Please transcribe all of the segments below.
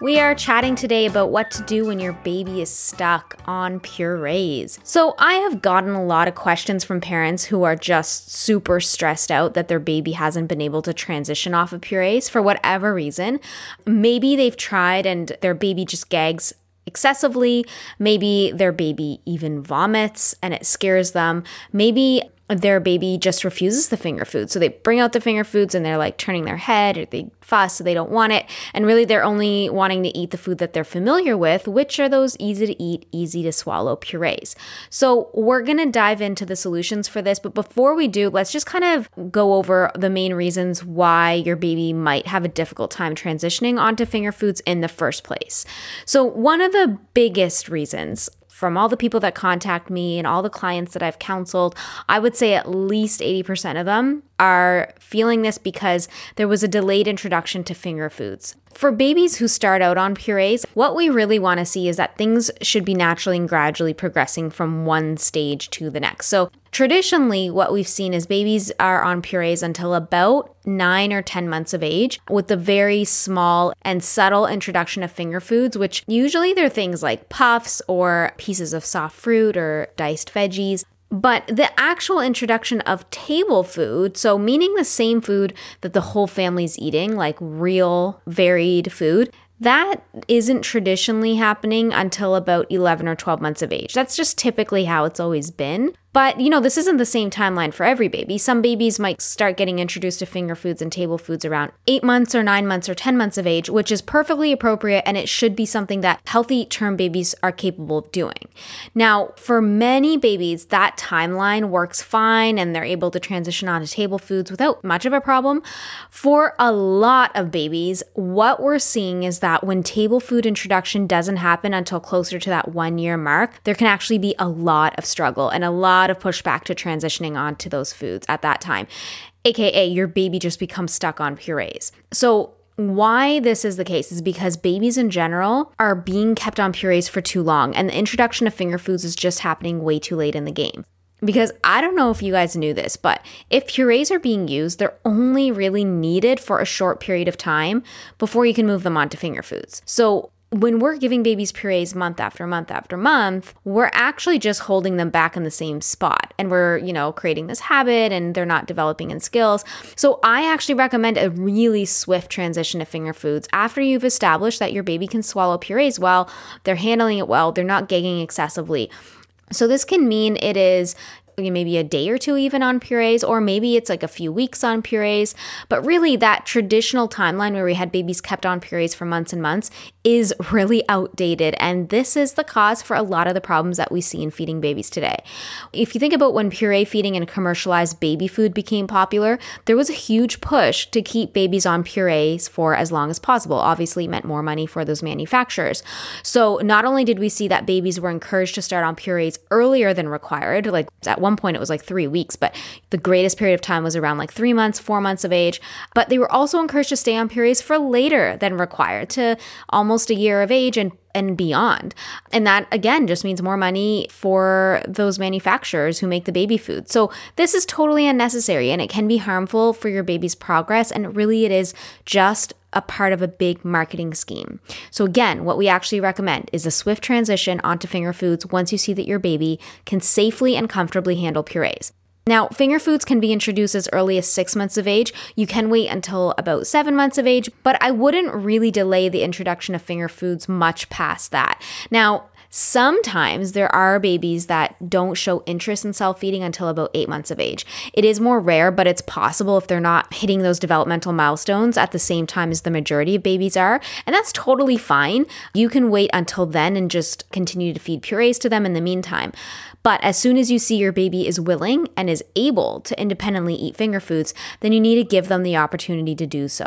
We are chatting today about what to do when your baby is stuck on purees. So, I have gotten a lot of questions from parents who are just super stressed out that their baby hasn't been able to transition off of purees for whatever reason. Maybe they've tried and their baby just gags excessively. Maybe their baby even vomits and it scares them. Maybe their baby just refuses the finger food. So they bring out the finger foods and they're like turning their head or they fuss, so they don't want it. And really, they're only wanting to eat the food that they're familiar with, which are those easy to eat, easy to swallow purees. So we're going to dive into the solutions for this. But before we do, let's just kind of go over the main reasons why your baby might have a difficult time transitioning onto finger foods in the first place. So, one of the biggest reasons from all the people that contact me and all the clients that I've counseled, I would say at least 80% of them are feeling this because there was a delayed introduction to finger foods. For babies who start out on purees, what we really want to see is that things should be naturally and gradually progressing from one stage to the next. So, traditionally, what we've seen is babies are on purees until about nine or 10 months of age with the very small and subtle introduction of finger foods, which usually they're things like puffs or pieces of soft fruit or diced veggies. But the actual introduction of table food, so meaning the same food that the whole family's eating, like real varied food, that isn't traditionally happening until about 11 or 12 months of age. That's just typically how it's always been. But, you know, this isn't the same timeline for every baby. Some babies might start getting introduced to finger foods and table foods around eight months or nine months or 10 months of age, which is perfectly appropriate and it should be something that healthy term babies are capable of doing. Now, for many babies, that timeline works fine and they're able to transition onto table foods without much of a problem. For a lot of babies, what we're seeing is that when table food introduction doesn't happen until closer to that one year mark, there can actually be a lot of struggle and a lot lot of pushback to transitioning onto those foods at that time, aka your baby just becomes stuck on purees. So why this is the case is because babies in general are being kept on purees for too long, and the introduction of finger foods is just happening way too late in the game. Because I don't know if you guys knew this, but if purees are being used, they're only really needed for a short period of time before you can move them onto finger foods. So when we're giving babies purees month after month after month, we're actually just holding them back in the same spot. And we're, you know, creating this habit and they're not developing in skills. So I actually recommend a really swift transition to finger foods after you've established that your baby can swallow purees well, they're handling it well, they're not gagging excessively. So, this can mean it is maybe a day or two even on purees, or maybe it's like a few weeks on purees. But really, that traditional timeline where we had babies kept on purees for months and months is really outdated. And this is the cause for a lot of the problems that we see in feeding babies today. If you think about when puree feeding and commercialized baby food became popular, there was a huge push to keep babies on purees for as long as possible. Obviously, it meant more money for those manufacturers. So, not only did we see that babies were encouraged to start on purees earlier than required, like at one point it was like three weeks, but the greatest period of time was around like three months, four months of age. But they were also encouraged to stay on purees for later than required to almost a year of age and and beyond. And that again just means more money for those manufacturers who make the baby food. So this is totally unnecessary and it can be harmful for your baby's progress and really it is just a part of a big marketing scheme. So, again, what we actually recommend is a swift transition onto finger foods once you see that your baby can safely and comfortably handle purees. Now, finger foods can be introduced as early as six months of age. You can wait until about seven months of age, but I wouldn't really delay the introduction of finger foods much past that. Now, Sometimes there are babies that don't show interest in self feeding until about eight months of age. It is more rare, but it's possible if they're not hitting those developmental milestones at the same time as the majority of babies are. And that's totally fine. You can wait until then and just continue to feed purees to them in the meantime. But as soon as you see your baby is willing and is able to independently eat finger foods, then you need to give them the opportunity to do so.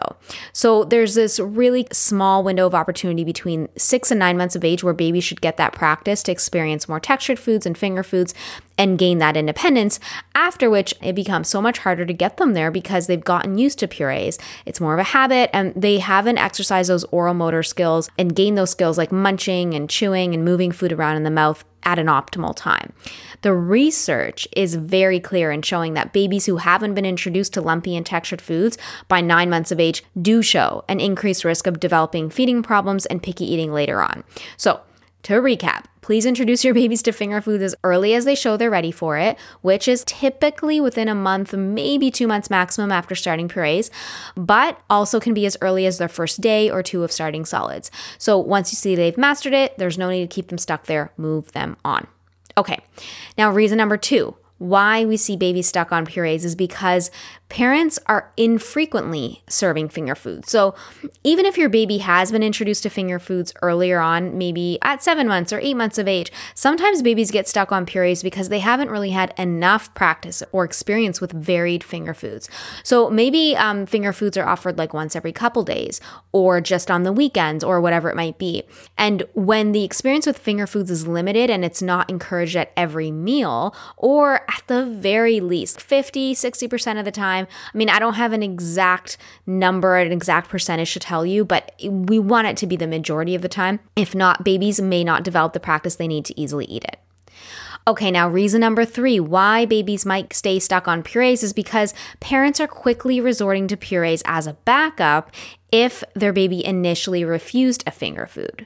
So there's this really small window of opportunity between six and nine months of age where babies should get that practice to experience more textured foods and finger foods and gain that independence, after which it becomes so much harder to get them there because they've gotten used to purees. It's more of a habit and they haven't exercised those oral motor skills and gained those skills like munching and chewing and moving food around in the mouth at an optimal time. The research is very clear in showing that babies who haven't been introduced to lumpy and textured foods by nine months of age do show an increased risk of developing feeding problems and picky eating later on. So, to recap, please introduce your babies to finger foods as early as they show they're ready for it, which is typically within a month, maybe two months maximum after starting purees, but also can be as early as their first day or two of starting solids. So once you see they've mastered it, there's no need to keep them stuck there, move them on. Okay, now reason number two why we see babies stuck on purees is because parents are infrequently serving finger foods. So, even if your baby has been introduced to finger foods earlier on, maybe at seven months or eight months of age, sometimes babies get stuck on purees because they haven't really had enough practice or experience with varied finger foods. So, maybe um, finger foods are offered like once every couple days or just on the weekends or whatever it might be. And when the experience with finger foods is limited and it's not encouraged at every meal, or at the very least 50, 60% of the time, time. I mean, I don't have an exact number, an exact percentage to tell you, but we want it to be the majority of the time. If not, babies may not develop the practice they need to easily eat it. Okay, now reason number three why babies might stay stuck on purees is because parents are quickly resorting to purees as a backup if their baby initially refused a finger food.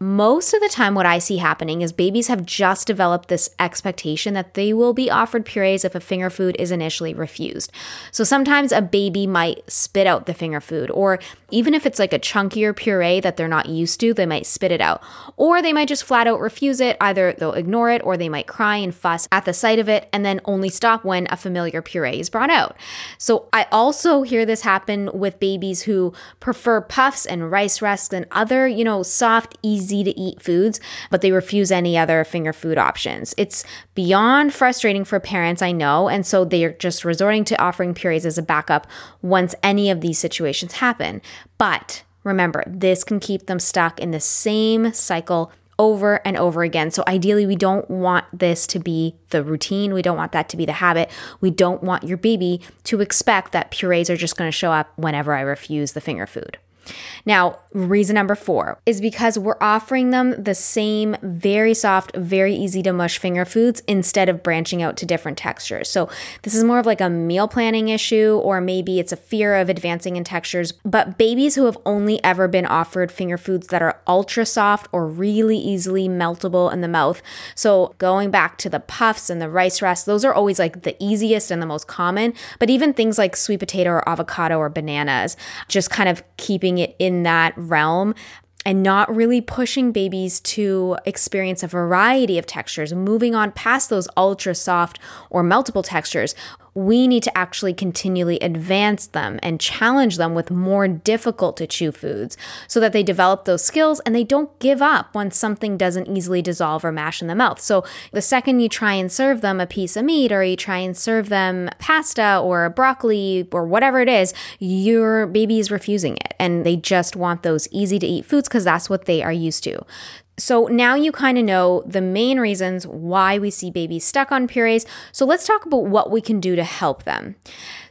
Most of the time, what I see happening is babies have just developed this expectation that they will be offered purees if a finger food is initially refused. So sometimes a baby might spit out the finger food, or even if it's like a chunkier puree that they're not used to, they might spit it out. Or they might just flat out refuse it. Either they'll ignore it or they might cry and fuss at the sight of it and then only stop when a familiar puree is brought out. So I also hear this happen with babies who prefer puffs and rice rusks and other, you know, soft, easy to eat foods, but they refuse any other finger food options. It's beyond frustrating for parents, I know, and so they're just resorting to offering purees as a backup once any of these situations happen. But remember, this can keep them stuck in the same cycle over and over again. So, ideally, we don't want this to be the routine. We don't want that to be the habit. We don't want your baby to expect that purees are just going to show up whenever I refuse the finger food. Now, reason number four is because we're offering them the same very soft, very easy to mush finger foods instead of branching out to different textures. So, this is more of like a meal planning issue, or maybe it's a fear of advancing in textures. But babies who have only ever been offered finger foods that are ultra soft or really easily meltable in the mouth. So, going back to the puffs and the rice rusks, those are always like the easiest and the most common. But even things like sweet potato or avocado or bananas, just kind of keeping it in that realm and not really pushing babies to experience a variety of textures, moving on past those ultra soft or meltable textures we need to actually continually advance them and challenge them with more difficult to chew foods so that they develop those skills and they don't give up once something doesn't easily dissolve or mash in the mouth. So the second you try and serve them a piece of meat or you try and serve them pasta or broccoli or whatever it is, your baby is refusing it and they just want those easy to eat foods because that's what they are used to. So now you kind of know the main reasons why we see babies stuck on purees. So let's talk about what we can do to help them.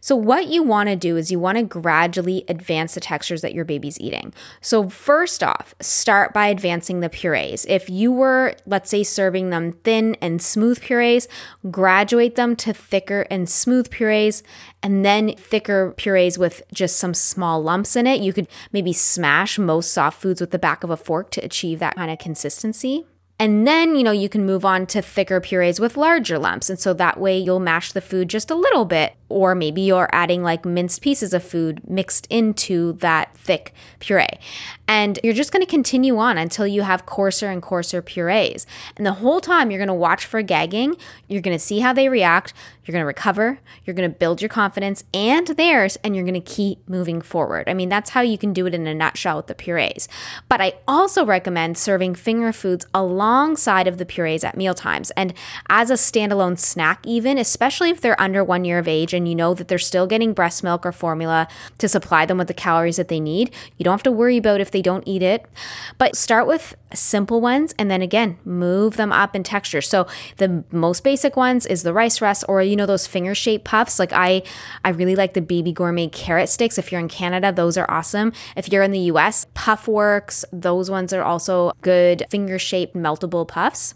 So, what you want to do is you want to gradually advance the textures that your baby's eating. So, first off, start by advancing the purees. If you were, let's say, serving them thin and smooth purees, graduate them to thicker and smooth purees, and then thicker purees with just some small lumps in it. You could maybe smash most soft foods with the back of a fork to achieve that kind of consistency. And then, you know, you can move on to thicker purees with larger lumps. And so that way you'll mash the food just a little bit. Or maybe you're adding like minced pieces of food mixed into that thick puree. And you're just going to continue on until you have coarser and coarser purees. And the whole time you're going to watch for gagging. You're going to see how they react. You're going to recover. You're going to build your confidence and theirs, and you're going to keep moving forward. I mean, that's how you can do it in a nutshell with the purees. But I also recommend serving finger foods alongside of the purees at meal times and as a standalone snack, even, especially if they're under one year of age and you know that they're still getting breast milk or formula to supply them with the calories that they need. You don't have to worry about if they don't eat it, but start with simple ones and then again move them up in texture. So the most basic ones is the rice rusk or you know those finger shaped puffs. Like I I really like the baby Gourmet carrot sticks. If you're in Canada, those are awesome. If you're in the US, Puffworks those ones are also good finger shaped meltable puffs.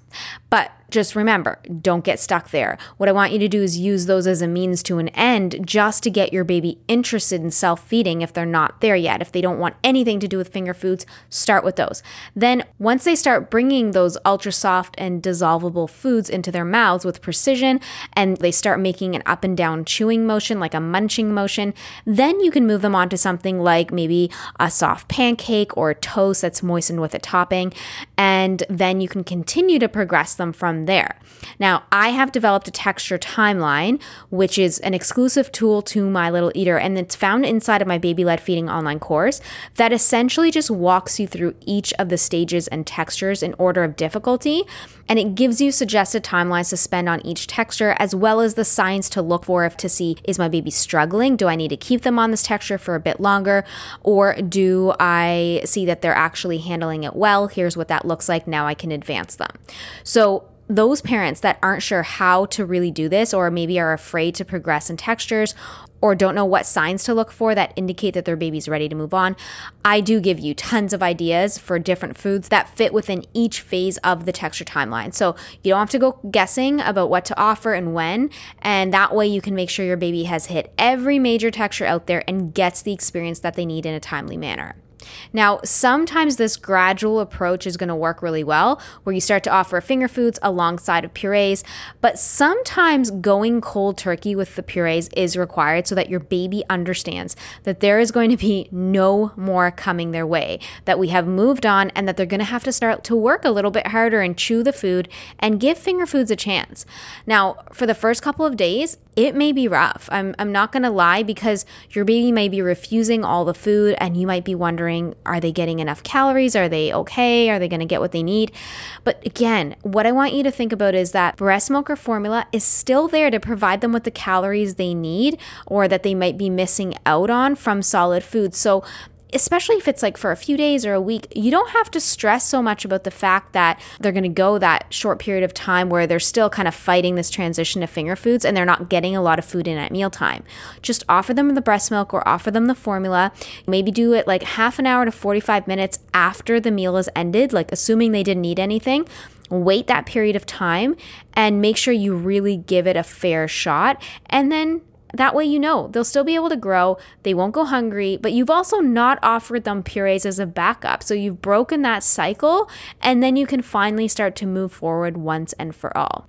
But just remember, don't get stuck there. What I want you to do is use those as a means to an end just to get your baby interested in self feeding if they're not there yet. If they don't want anything to do with finger foods, start with those. Then, once they start bringing those ultra soft and dissolvable foods into their mouths with precision and they start making an up and down chewing motion, like a munching motion, then you can move them on to something like maybe a soft pancake or toast that's moistened with a topping. And then you can continue to progress them from there. Now, I have developed a texture timeline, which is an exclusive tool to My Little Eater, and it's found inside of my baby led feeding online course that essentially just walks you through each of the stages and textures in order of difficulty. And it gives you suggested timelines to spend on each texture, as well as the signs to look for if to see is my baby struggling? Do I need to keep them on this texture for a bit longer? Or do I see that they're actually handling it well? Here's what that looks like. Now I can advance them. So those parents that aren't sure how to really do this, or maybe are afraid to progress in textures, or don't know what signs to look for that indicate that their baby's ready to move on, I do give you tons of ideas for different foods that fit within each phase of the texture timeline. So you don't have to go guessing about what to offer and when, and that way you can make sure your baby has hit every major texture out there and gets the experience that they need in a timely manner. Now, sometimes this gradual approach is going to work really well, where you start to offer finger foods alongside of purees, but sometimes going cold turkey with the purees is required so that your baby understands that there is going to be no more coming their way, that we have moved on, and that they're going to have to start to work a little bit harder and chew the food and give finger foods a chance. Now, for the first couple of days, it may be rough. I'm, I'm not going to lie because your baby may be refusing all the food and you might be wondering are they getting enough calories? Are they okay? Are they going to get what they need? But again, what I want you to think about is that breast milk or formula is still there to provide them with the calories they need or that they might be missing out on from solid food. So especially if it's like for a few days or a week, you don't have to stress so much about the fact that they're going to go that short period of time where they're still kind of fighting this transition to finger foods and they're not getting a lot of food in at mealtime. Just offer them the breast milk or offer them the formula. Maybe do it like half an hour to 45 minutes after the meal is ended, like assuming they didn't eat anything wait that period of time and make sure you really give it a fair shot and then that way, you know they'll still be able to grow. They won't go hungry, but you've also not offered them purees as a backup. So you've broken that cycle, and then you can finally start to move forward once and for all.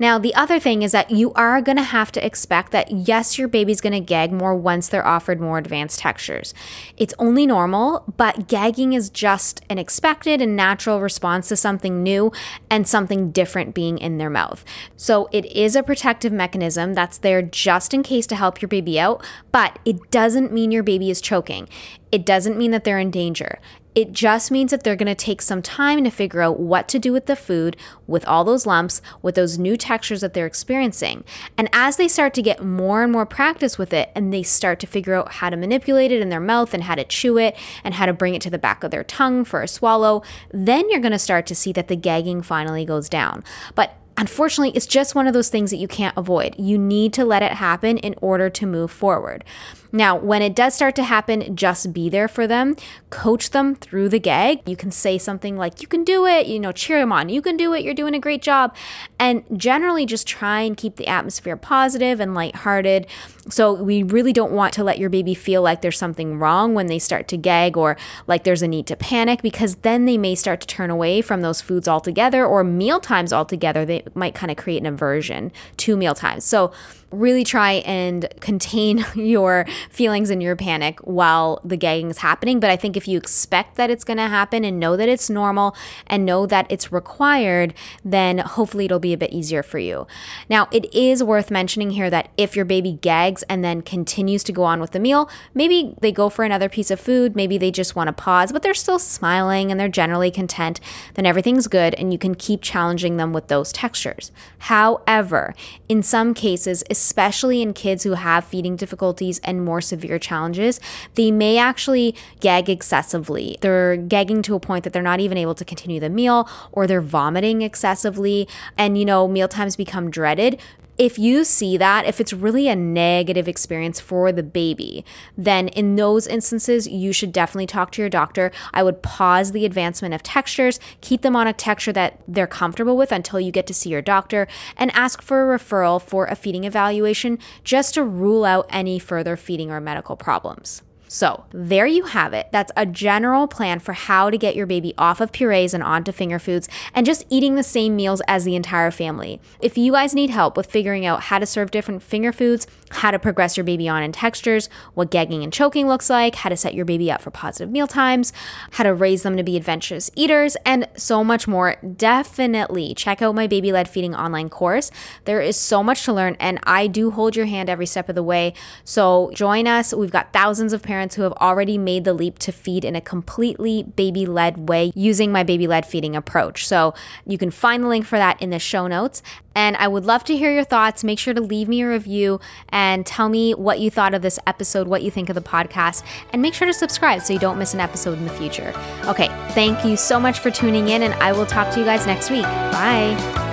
Now, the other thing is that you are going to have to expect that yes, your baby's going to gag more once they're offered more advanced textures. It's only normal, but gagging is just an expected and natural response to something new and something different being in their mouth. So it is a protective mechanism that's there just in case to help your baby out, but it doesn't mean your baby is choking. It doesn't mean that they're in danger. It just means that they're going to take some time to figure out what to do with the food, with all those lumps, with those new textures that they're experiencing. And as they start to get more and more practice with it, and they start to figure out how to manipulate it in their mouth and how to chew it and how to bring it to the back of their tongue for a swallow, then you're going to start to see that the gagging finally goes down. But Unfortunately, it's just one of those things that you can't avoid. You need to let it happen in order to move forward. Now, when it does start to happen, just be there for them. Coach them through the gag. You can say something like, You can do it, you know, cheer them on. You can do it. You're doing a great job. And generally, just try and keep the atmosphere positive and lighthearted. So, we really don't want to let your baby feel like there's something wrong when they start to gag or like there's a need to panic because then they may start to turn away from those foods altogether or meal times altogether. They might kind of create an aversion to meal times. So, really try and contain your feelings and your panic while the gagging is happening. But I think if you expect that it's going to happen and know that it's normal and know that it's required, then hopefully it'll be a bit easier for you. Now, it is worth mentioning here that if your baby gags and then continues to go on with the meal, maybe they go for another piece of food, maybe they just want to pause, but they're still smiling and they're generally content, then everything's good and you can keep challenging them with those textures. However, in some cases, especially in kids who have feeding difficulties and more severe challenges, they may actually gag excessively. They're gagging to a point that they're not even able to continue the meal or they're vomiting excessively. And, you know, meal times become dreaded if you see that, if it's really a negative experience for the baby, then in those instances, you should definitely talk to your doctor. I would pause the advancement of textures, keep them on a texture that they're comfortable with until you get to see your doctor, and ask for a referral for a feeding evaluation just to rule out any further feeding or medical problems. So, there you have it. That's a general plan for how to get your baby off of purees and onto finger foods and just eating the same meals as the entire family. If you guys need help with figuring out how to serve different finger foods, how to progress your baby on in textures, what gagging and choking looks like, how to set your baby up for positive meal times, how to raise them to be adventurous eaters, and so much more, definitely check out my baby led feeding online course. There is so much to learn, and I do hold your hand every step of the way. So, join us. We've got thousands of parents who have already made the leap to feed in a completely baby led way using my baby led feeding approach. So you can find the link for that in the show notes. And I would love to hear your thoughts. Make sure to leave me a review and tell me what you thought of this episode, what you think of the podcast, and make sure to subscribe so you don't miss an episode in the future. Okay, thank you so much for tuning in, and I will talk to you guys next week. Bye.